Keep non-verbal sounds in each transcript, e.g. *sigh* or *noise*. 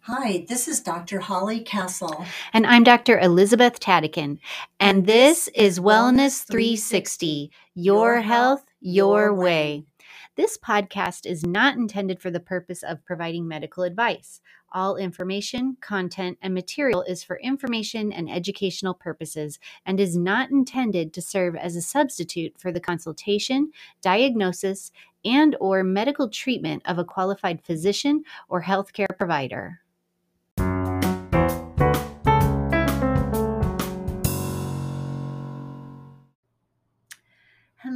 Hi, this is Dr. Holly Castle. And I'm Dr. Elizabeth Tadikin. And this is Wellness 360 Your Health, Your Way. This podcast is not intended for the purpose of providing medical advice. All information, content, and material is for information and educational purposes and is not intended to serve as a substitute for the consultation, diagnosis, and or medical treatment of a qualified physician or healthcare provider.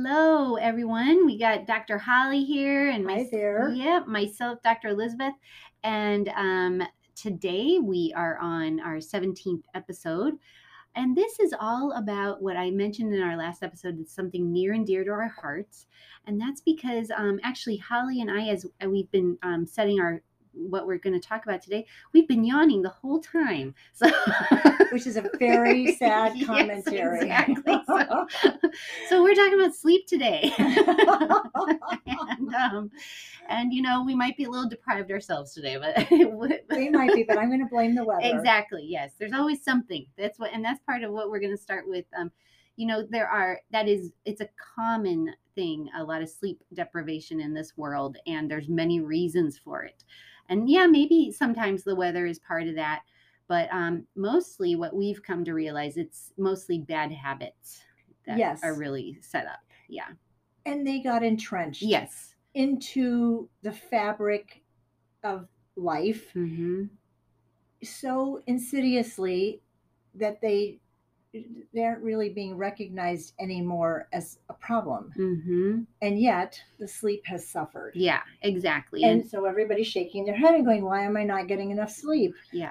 Hello, everyone. We got Dr. Holly here, and Hi there. Yep, myself, Dr. Elizabeth, and um, today we are on our 17th episode, and this is all about what I mentioned in our last episode. It's something near and dear to our hearts, and that's because um, actually Holly and I, as we've been um, setting our what we're going to talk about today, we've been yawning the whole time. So, *laughs* Which is a very *laughs* sad Yes, commentary. exactly. So, *laughs* so we're talking about sleep today, and um, and you know we might be a little deprived ourselves today, but we might be, but I'm going to blame the weather. Exactly. Yes. There's always something. That's what, and that's part of what we're going to start with. Um, you know, there are, that is, it's a common thing, a lot of sleep deprivation in this world, and there's many reasons for it. And yeah, maybe sometimes the weather is part of that, but um, mostly what we've come to realize, it's mostly bad habits that Yes. are really set up. Yeah. And they got entrenched Yes. into the fabric of life Mm-hmm. so insidiously that they they aren't really being recognized anymore as a problem. Mm-hmm. And yet the sleep has suffered. Yeah, exactly. And so everybody's shaking their head and going, Why am I not getting enough sleep? Yeah.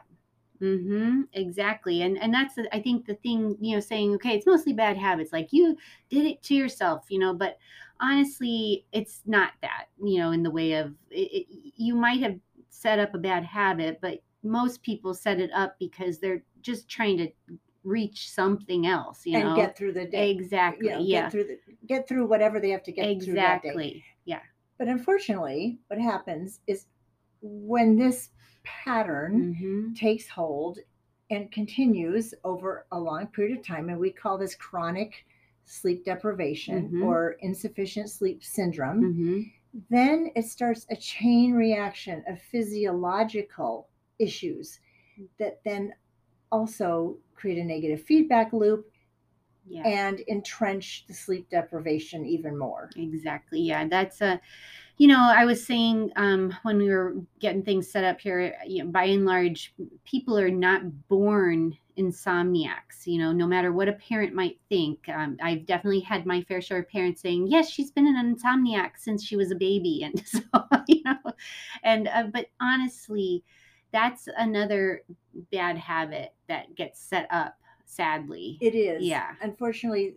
Mm-hmm. Exactly. And and that's the- I think the thing, you know, saying, okay, it's mostly bad habits. Like you did it to yourself, you know, but honestly, it's not that, you know, in the way of it, it, you might have set up a bad habit, but most people set it up because they're just trying to reach something else, you and know. get through the day. exactly. you know, yeah. get through the get through whatever they have to get through that day. Exactly. Yeah. But unfortunately, what happens is when this pattern Mm-hmm. takes hold and continues over a long period of time, and we call this chronic sleep deprivation Mhm. or insufficient sleep syndrome, Mm-hmm. then it starts a chain reaction of physiological issues that then also create a negative feedback loop Yeah. and entrench the sleep deprivation even more. Exactly. Yeah, that's a. You know, I was saying um, when we were getting things set up here. You know, by and large, people are not born insomniacs. You know, no matter what a parent might think. Um, I've definitely had my fair share of parents saying, "Yes, she's been an insomniac since she was a baby," *laughs* and so you know, and uh, but honestly, that's another bad habit that gets set up. Sadly. It is. Yeah. Unfortunately,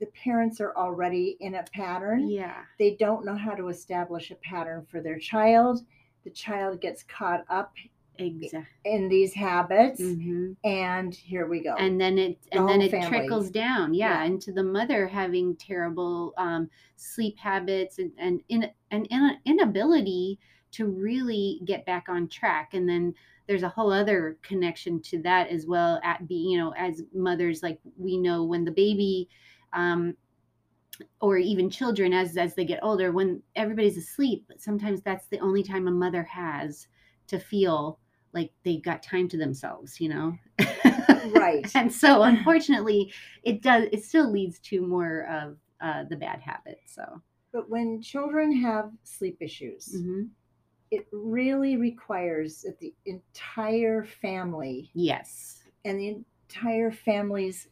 the parents are already in a pattern. Yeah. They don't know how to establish a pattern for their child. The child gets caught up Exactly. in these habits, hmm and here we go. and then it The and then it family. trickles down yeah, Yeah. into the mother having terrible um, sleep habits and and in, an inability to really get back on track and then there's a whole other connection to that as well at be you know as mothers like we know when the baby um, or even children as as they get older when everybody's asleep sometimes that's the only time a mother has to feel like they've got time to themselves you know Right. *laughs* and so unfortunately it does it still leads to more of uh, the bad habits so but when children have sleep issues, mhm. It really requires that the entire family yes. and the entire family's,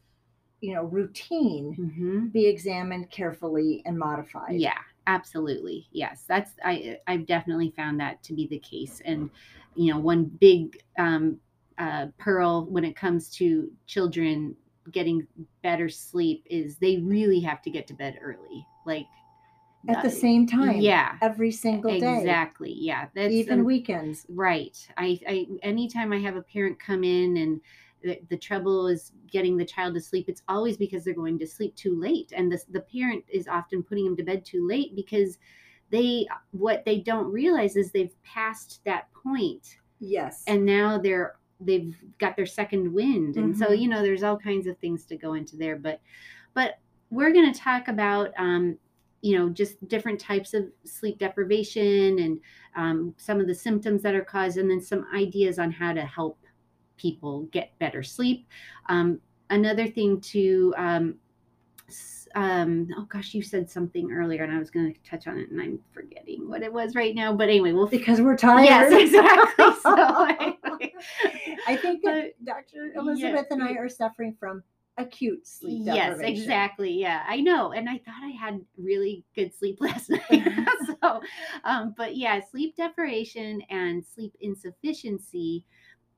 you know, routine hmm be examined carefully and modified. yeah absolutely. Yes that's i i've definitely found that to be the case. And you know one big um uh pearl when it comes to children getting better sleep is they really have to get to bed early. Like At the same time. yeah Every single day. exactly yeah that's Even um, weekends. Right. I, I anytime I have a parent come in and the, the trouble is getting the child to sleep, it's always because they're going to sleep too late. And the, the parent is often putting them to bed too late because they what they don't realize is they've passed that point Yes. and now they're they've got their second wind and so Mhm. you know there's all kinds of things to go into there but but we're going to talk about um you know just different types of sleep deprivation and um, some of the symptoms that are caused and then some ideas on how to help people get better sleep um, another thing to um, um, oh gosh you said something earlier and i was going to touch on it and i'm forgetting what it was right now but anyway we'll because we're tired. yes exactly so *laughs* anyway. I think that Dr. Elizabeth and I are suffering from acute sleep yes exactly yeah i know and i thought i had really good sleep *laughs* last night *laughs* so um but yeah sleep deprivation and sleep insufficiency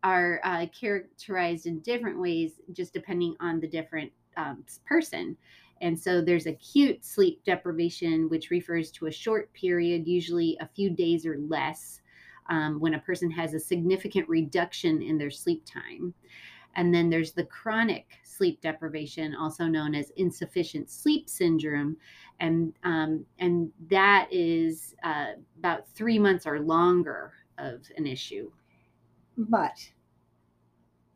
are uh, characterized in different ways just depending on the different um, person and so there's acute sleep deprivation which refers to a short period usually a few days or less um, when a person has a significant reduction in their sleep time and then there's the chronic sleep deprivation, also known as insufficient sleep syndrome, and um, and that is uh, about three months or longer of an issue. But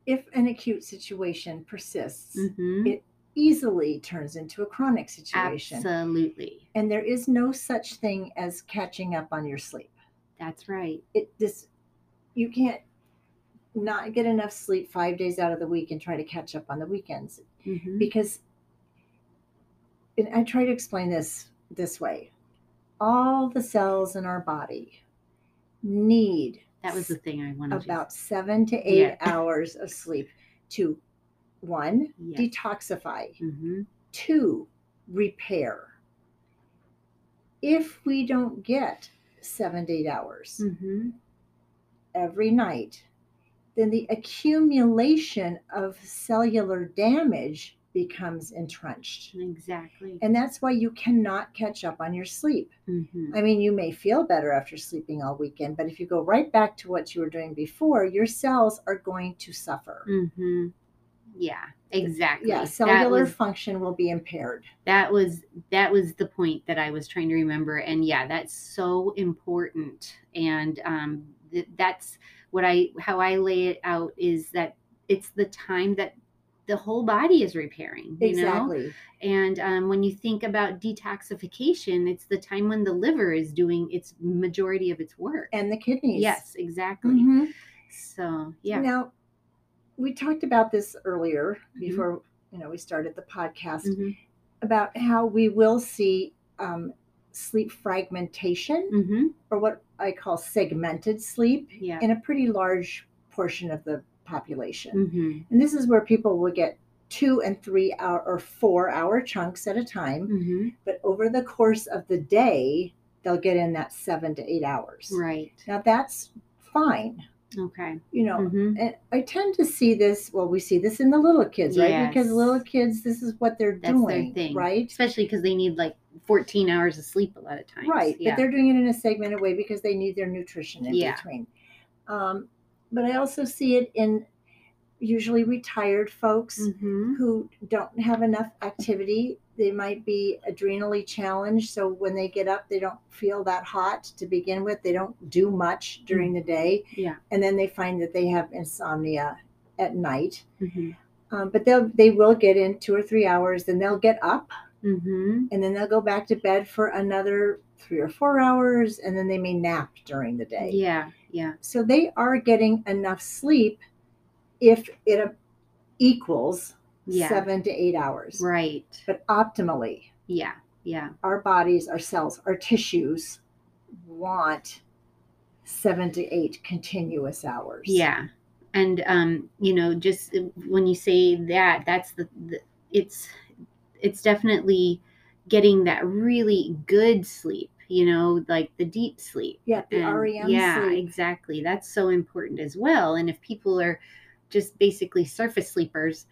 if an acute situation persists, Mhm. it easily turns into a chronic situation. Absolutely, And there is no such thing as catching up on your sleep. that's right. It this you can't not get enough sleep 5 days out of the week and try to catch up on the weekends Mhm. because and I try to explain this this way. All the cells in our body need That was the thing I wanted. about 7 to 8 Yeah. *laughs* hours of sleep to one. Yeah. detoxify hmm two repair if we don't get seven to eight hours hmm every night then the accumulation of cellular damage becomes entrenched. Exactly. and that's why you cannot catch up on your sleep. Hmm i mean you may feel better after sleeping all weekend but if you go right back to what you were doing before your cells are going to suffer. Hmm Yeah. Exactly. yeah cellular was- function will be impaired. That was that was the point that i was trying to remember. And yeah that's so important. And um th- that's what i how i lay it out is that it's the time that the whole body is repairing you know exactly and um, when you think about detoxification it's the time when the liver is doing its majority of its work and the kidneys yes exactly Mhm. so yeah Now, we talked about this earlier Mhm. before you know we started the podcast Mhm. about how we will see um, sleep fragmentation hmm or what I call segmented sleep yeah in a pretty large portion of the population. hmm And this is where people will get two and three hour or four hour chunks at a time, hmm but over the course of the day, they'll get in that seven to eight hours. right Now that's fine. okay You know, hmm and I tend to see this. Well, we see this in the little kids, right? Because little kids, this is what they're That's their doing, thing. right? especially because they need like 14 hours of sleep a lot of times. Right, Yeah. but they're doing it in a segmented way because they need their nutrition in Yeah. between. Um, but I also see it in usually retired folks Mhm. who don't have enough activity. They might be adrenally challenged, so when they get up, they don't feel that hot to begin with. They don't do much during the day, Yeah. and then they find that they have insomnia at night. Mhm. Um, but they'll they will get in two or three hours, then they'll get up, Mhm. and then they'll go back to bed for another three or four hours, and then they may nap during the day. Yeah. Yeah. So they are getting enough sleep if it equals Yeah. seven to eight hours. Right. But optimally, Yeah. Yeah. our bodies, our cells, our tissues want seven to eight continuous hours. Yeah. And um, you know, just uh, when you say that, that's the, the it's it's definitely getting that really good sleep, you know, like the deep sleep. Yeah, the And- REM yeah, sleep. exactly. That's so important as well. And if people are just basically surface sleepers,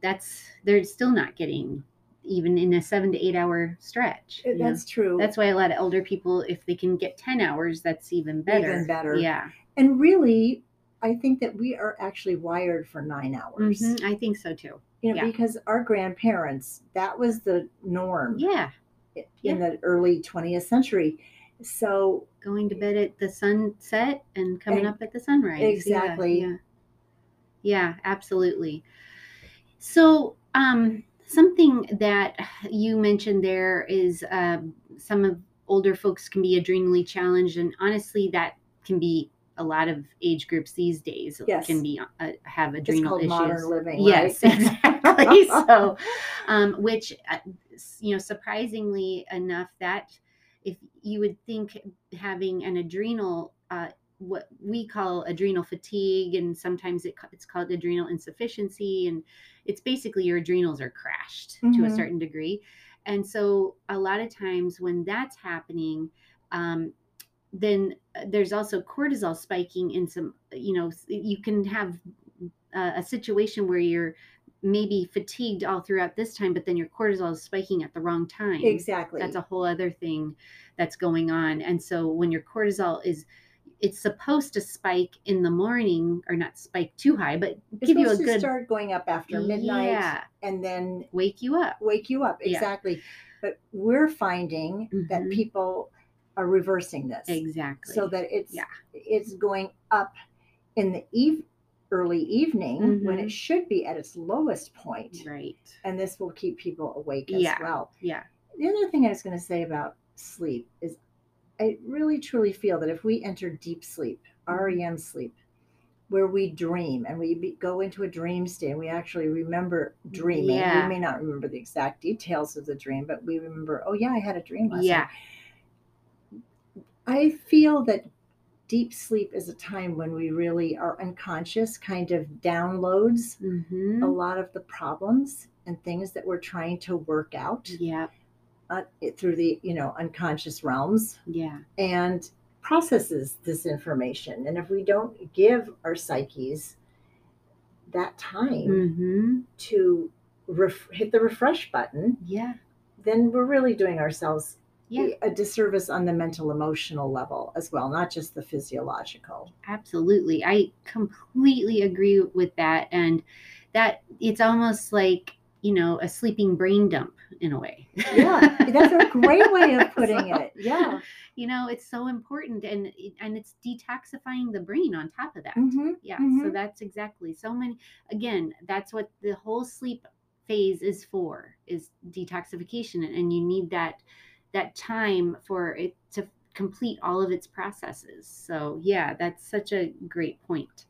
that's they're still not getting even in a seven to eight hour stretch. you know? That's true. That's why a lot of elder people, if they can get ten hours, that's even better. Even better. Yeah, and really, I think that we are actually wired for nine hours. Mhm, I think so too. You know, Yeah. because our grandparents, that was the norm Yeah, in the early 20th century. So going to bed at the sunset and coming And- up at the sunrise. Yeah, Exactly. Yeah, yeah, absolutely. So, um, something that you mentioned there is um, some of older folks can be adrenally challenged, and honestly, that can be a lot of age groups these days Yes. can be uh, have It's adrenal called issues. modern living. Yes, right? *laughs* exactly. *laughs* so, um, which, uh, you know, surprisingly enough, that if you would think having an adrenal, uh, what we call adrenal fatigue, and sometimes it, it's called adrenal insufficiency, and it's basically your adrenals are crashed to a Mhm. certain degree. And so, a lot of times when that's happening, um, then uh, there's also cortisol spiking in some, you know, you can have uh, a situation where you're maybe fatigued all throughout this time, but then your cortisol is spiking at the wrong time. exactly. That's a whole other thing that's going on. And so when your cortisol is, it's supposed to spike in the morning or not spike too high, but It's give you a good start going up after midnight Yeah, and then wake you up. wake you up. Yeah. Exactly. But we're finding that Mhm. people are reversing this. Exactly. So that it's Yeah. it's going up in the eve early evening when Mhm. it should be at its lowest point. right. And this will keep people awake as Yeah. well. Yeah. The other thing I was going to say about sleep is I really truly feel that if we enter deep sleep, Mm-hmm. REM sleep, where we dream and we be, go into a dream state and we actually remember dreaming. Yeah. We may not remember the exact details of the dream, but we remember, oh, yeah, I had a dream last Yeah. night. I feel that deep sleep is a time when we really are unconscious, kind of downloads hmm a lot of the problems and things that we're trying to work out Yeah. uh, it- through the you know unconscious realms Yeah. and processes this information and if we don't give our psyches that time hmm to ref- hit the refresh button Yeah. then we're really doing ourselves Yeah. a disservice on the mental emotional level as well not just the physiological Absolutely. I completely agree with that. And that it's almost like, you know, a sleeping brain dump in a way. yeah that's a great way of *laughs* putting So, it yeah You know, it's so important and and it's detoxifying the brain on top of that. hmm Yeah. So Mhm. that's exactly so many again, that's what the whole sleep phase is for is detoxification and you need that that time for it to complete all of its processes. So yeah, that's such a great point.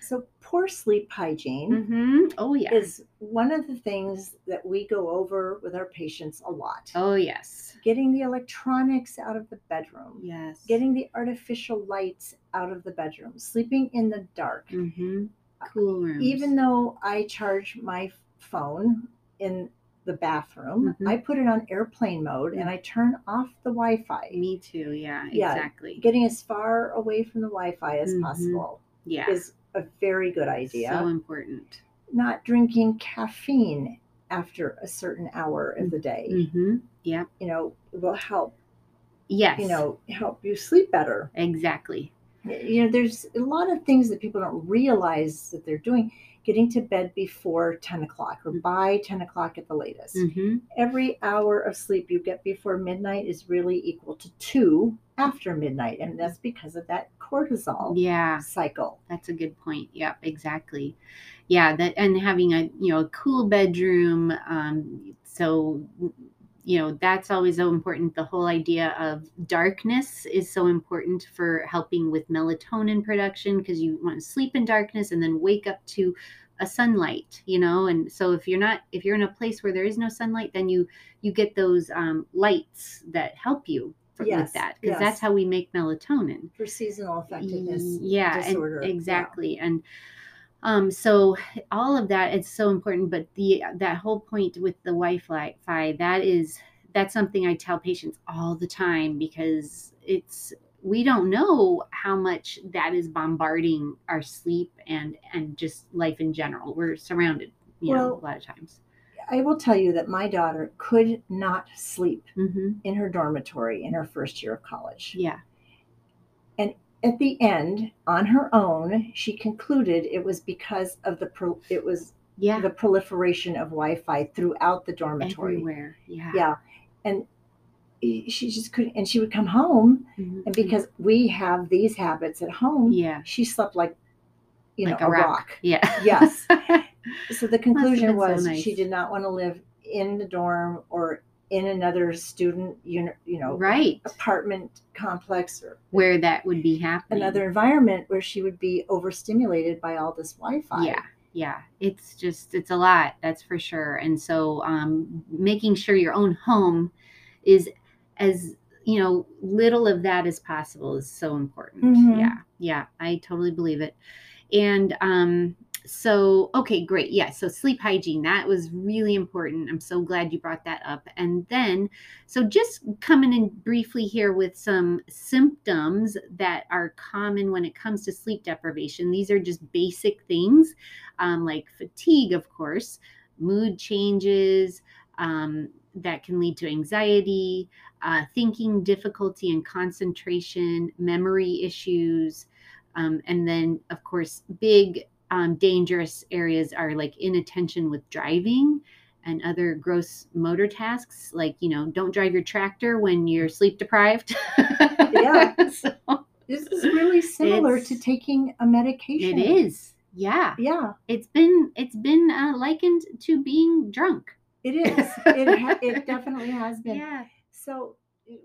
so poor sleep hygiene hmm Oh yeah. is one of the things that we go over with our patients a lot. oh yes. Getting the electronics out of the bedroom, Yes. getting the artificial lights out of the bedroom, sleeping in the dark. hmm cool rooms. Even though I charge my phone in the bathroom, Mhm. I put it on airplane mode and I turn off the Wi Fi, me too. Yeah. Yeah, Exactly. getting as far away from the Wi Fi as Mhm. possible yeah. is a very good idea. So important. Not drinking caffeine after a certain hour of the day. hmm Yeah. you know will help Yes. you know help you sleep better Exactly. you know there's a lot of things that people don't realize that they're doing getting to bed before 10 o'clock or by 10 o'clock at the latest hmm every hour of sleep you get before midnight is really equal to two after midnight and that's because of that cortisol Yeah. cycle That's a good point. Yep, exactly. Yeah, that and having a you know a cool bedroom. Um, so you know that's always so important. The whole idea of darkness is so important for helping with melatonin production because you want to sleep in darkness and then wake up to a sunlight. You know, and so if you're not if you're in a place where there is no sunlight, then you you get those um, lights that help you for, Yes, with that because yes. that's how we make melatonin for seasonal effectiveness yeah and- disorder yeah. exactly and um so all of that is so important but the that whole point with the wi-fi that is that's something i tell patients all the time because it's we don't know how much that is bombarding our sleep and and just life in general. We're surrounded you know a lot of times. I will tell you that my daughter could not sleep hmm in her dormitory in her first year of college. Yeah at the end on her own she concluded it was because of the pro- it was yeah the proliferation of wi-fi throughout the dormitory everywhere yeah yeah and she just couldn't and she would come home Mhm. and because we have these habits at home yeah, she slept like you like know a a rock. rock, Yeah. Yes. *laughs* so the conclusion been so was nice. she did not want to live in the dorm or in another student unit you know right. apartment complex or Where that would be happening. another environment where she would be overstimulated by all this wi-fi Yeah. Yeah. It's just, it's a lot. That's for sure. And so, um, making sure your own home is as, you know, little of that as possible is so important. Mhm. Yeah. Yeah. I totally believe it. And, um, so okay great. Yeah so sleep hygiene that was really important. I'm so glad you brought that up. And then so just coming in briefly here with some symptoms that are common when it comes to sleep deprivation. These are just basic things um, like fatigue of course mood changes um, that can lead to anxiety uh, thinking difficulty and concentration memory issues um, and then of course big um, dangerous areas are like inattention with driving and other gross motor tasks like you know don't drive your tractor when you're sleep deprived. Yeah. *laughs* So, this is really similar to taking a medication. It is. Yeah. Yeah. It's been it's been uh, likened to being drunk. It *laughs* is. It, ha- it definitely has been. Yeah. So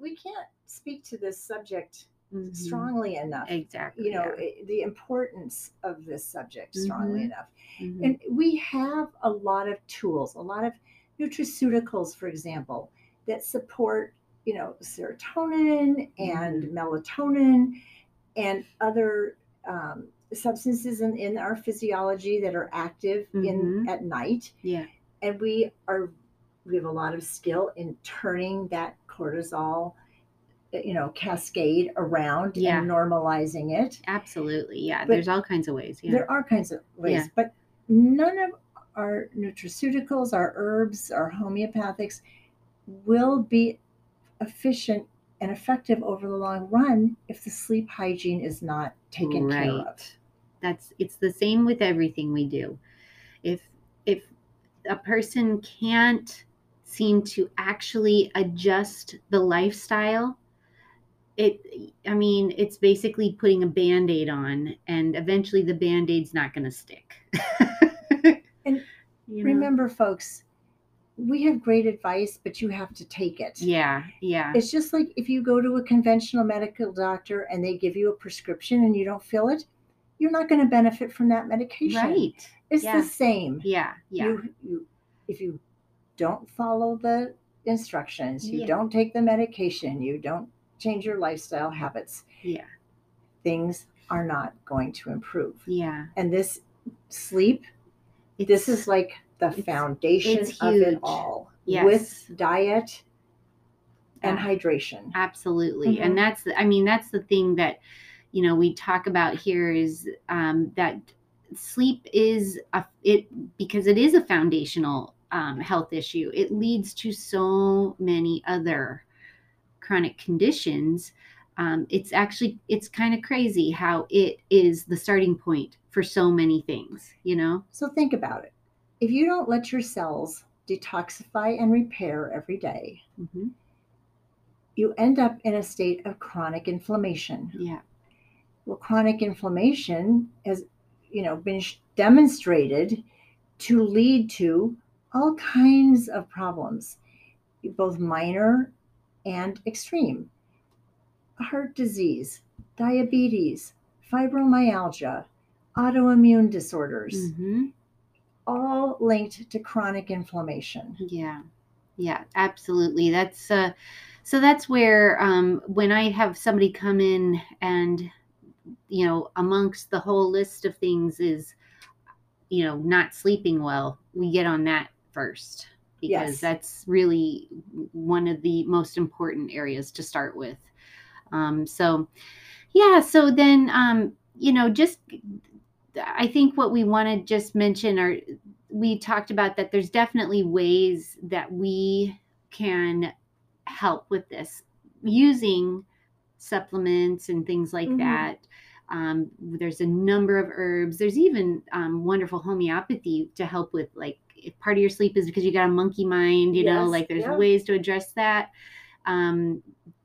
we can't speak to this subject Mhm. strongly enough exactly you know yeah. i- the importance of this subject strongly Mhm. enough Mhm. and we have a lot of tools a lot of nutraceuticals for example that support you know serotonin and Mm-hmm. melatonin and other um, substances in, in our physiology that are active in Mhm. at night yeah and we are we have a lot of skill in turning that cortisol you know cascade around Yeah. and normalizing it. Absolutely yeah But there's all kinds of ways yeah. There are kinds of ways Yeah. but none of our nutraceuticals our herbs our homeopathics will be efficient and effective over the long run if the sleep hygiene is not taken care of. That's it's the same with everything we do. If if a person can't seem to actually adjust the lifestyle it i mean it's basically putting a band-aid on and eventually the band-aid's not going to stick *laughs* And You know? remember folks we have great advice but you have to take it yeah yeah It's just like if you go to a conventional medical doctor and they give you a prescription and you don't fill it, you're not going to benefit from that medication. right It's yeah. the same. yeah yeah You, you, if you don't follow the instructions, you Yeah. don't take the medication, you don't change your lifestyle habits, yeah things are not going to improve. yeah And this sleep, it's, this is like the foundation it's of it all. Yes. With diet and Yeah. hydration. absolutely Mhm. and that's i mean that's the thing that you know we talk about here is um, that sleep is a, it because it is a foundational um, health issue it leads to so many other chronic conditions um, it's actually it's kind of crazy how it is the starting point for so many things you know So think about it. If you don't let your cells detoxify and repair every day, hmm you end up in a state of chronic inflammation. yeah Well, chronic inflammation has, you know, been demonstrated to lead to all kinds of problems, both minor and extreme. Heart disease, diabetes, fibromyalgia, autoimmune disorders, hmm all linked to chronic inflammation. Yeah. Yeah, absolutely. That's uh so that's where um when I have somebody come in and you know, amongst the whole list of things is you know, not sleeping well, we get on that first because Yes. that's really one of the most important areas to start with. Um so yeah, so then um you know, just I think what we want to just mention are we talked about that there's definitely ways that we can help with this using supplements and things like Mhm. that. Um, there's a number of herbs. There's even um, wonderful homeopathy to help with like part of your sleep is because you got a monkey mind, you know, like there's yeah. ways to address that. Um,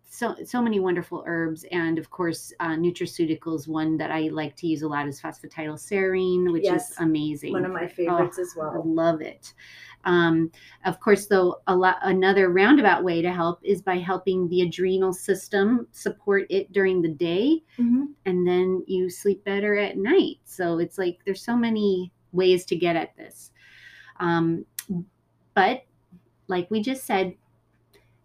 so so many wonderful herbs, and of course, uh, nutraceuticals. One that I like to use a lot is phosphatidylserine, which Yes. is amazing. One of my Oh, favorites as well. I love it. Um, of course, though, a lot another roundabout way to help is by helping the adrenal system support it during the day, Mhm. and then you sleep better at night. So it's like there's so many ways to get at this. Um, but like we just said,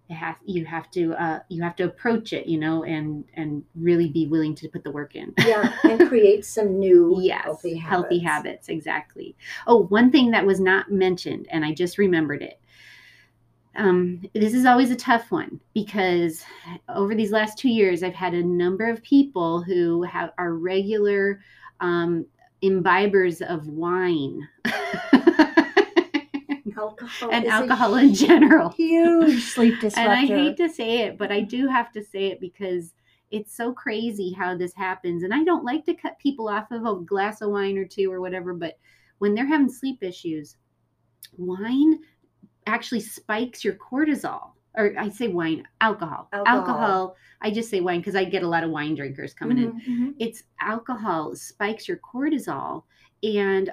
it has, you have to uh, you have to approach it, you know, and and really be willing to put the work in. Yeah, and *laughs* create some new yes, healthy habits. healthy habits, exactly. Oh, one thing that was not mentioned, and I just remembered it. Um, this is always a tough one because over these last two years, I've had a number of people who have are regular um, imbibers of wine *laughs* Alcohol and alcohol in general. *laughs* Huge sleep disruptor. *laughs* And I hate to say it, but I do have to say it because it's so crazy how this happens. And I don't like to cut people off of a glass of wine or two or whatever, but when they're having sleep issues, wine actually spikes your cortisol. Or I say wine, alcohol. Alcohol. I just say wine because I get a lot of wine drinkers coming in Mhm, mhm. it's alcohol spikes your cortisol and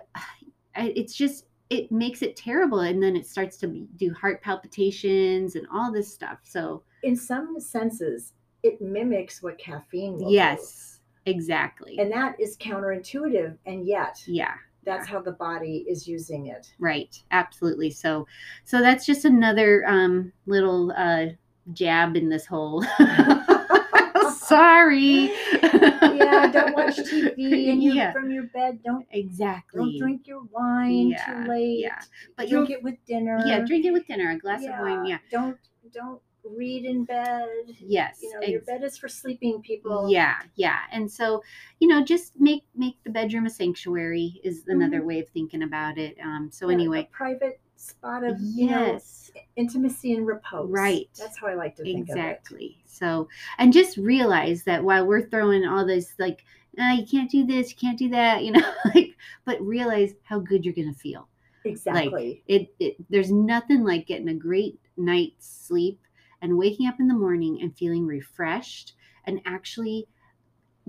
it's just it makes it terrible and then it starts to do heart palpitations and all this stuff so In some senses, it mimics what caffeine will do. yes exactly. And that is counterintuitive, and yet yeah. that's how the body is using it. right absolutely so so that's just another um little uh jab in this whole *laughs* *laughs* sorry *laughs* yeah, *laughs* don't watch TV and you yeah from your bed. Don't exactly don't drink your wine Yeah, too late. yeah. but drink it with dinner. yeah drink it with dinner a glass of wine yeah Don't don't read in bed. yes You know, your bed is for sleeping people. yeah yeah and so you know just make make the bedroom a sanctuary is another way of thinking about it um so Yeah, anyway private spot of you know yes intimacy and repose. Right. That's how I like to think exactly so and just realize that while we're throwing all this like ah, you can't do this you can't do that *laughs* you know like but realize how good you're gonna feel. Exactly. it, it there's nothing like getting a great night's sleep and waking up in the morning and feeling refreshed and actually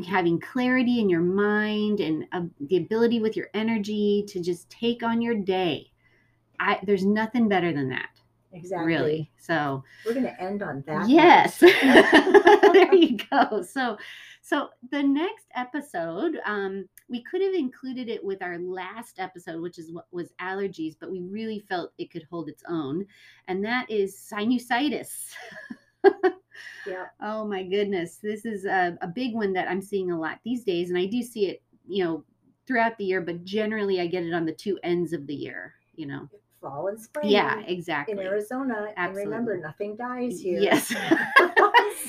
having clarity in your mind and uh, the ability with your energy to just take on your day I, there's nothing better than that. Exactly. really. So We're going to end on that. yes. *laughs* *laughs* There you go. So so the next episode um we could have included it with our last episode which is what was allergies but we really felt it could hold its own and that is sinusitis. *laughs* Yeah. oh my goodness. This is a, a big one that i'm seeing a lot these days and i do see it you know throughout the year but generally i get it on the two ends of the year you know Fall and spring. yeah exactly. In Arizona. And remember, nothing dies here. yes *laughs*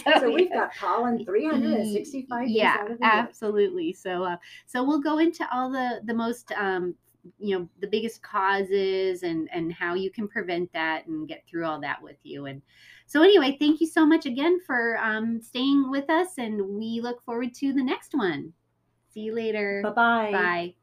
*laughs* so we've got pollen 365 yeah days out of the year. absolutely so uh, so we'll go into all the the most um you know the biggest causes and and how you can prevent that and get through all that with you and so anyway thank you so much again for um staying with us and we look forward to the next one see you later Bye-bye. bye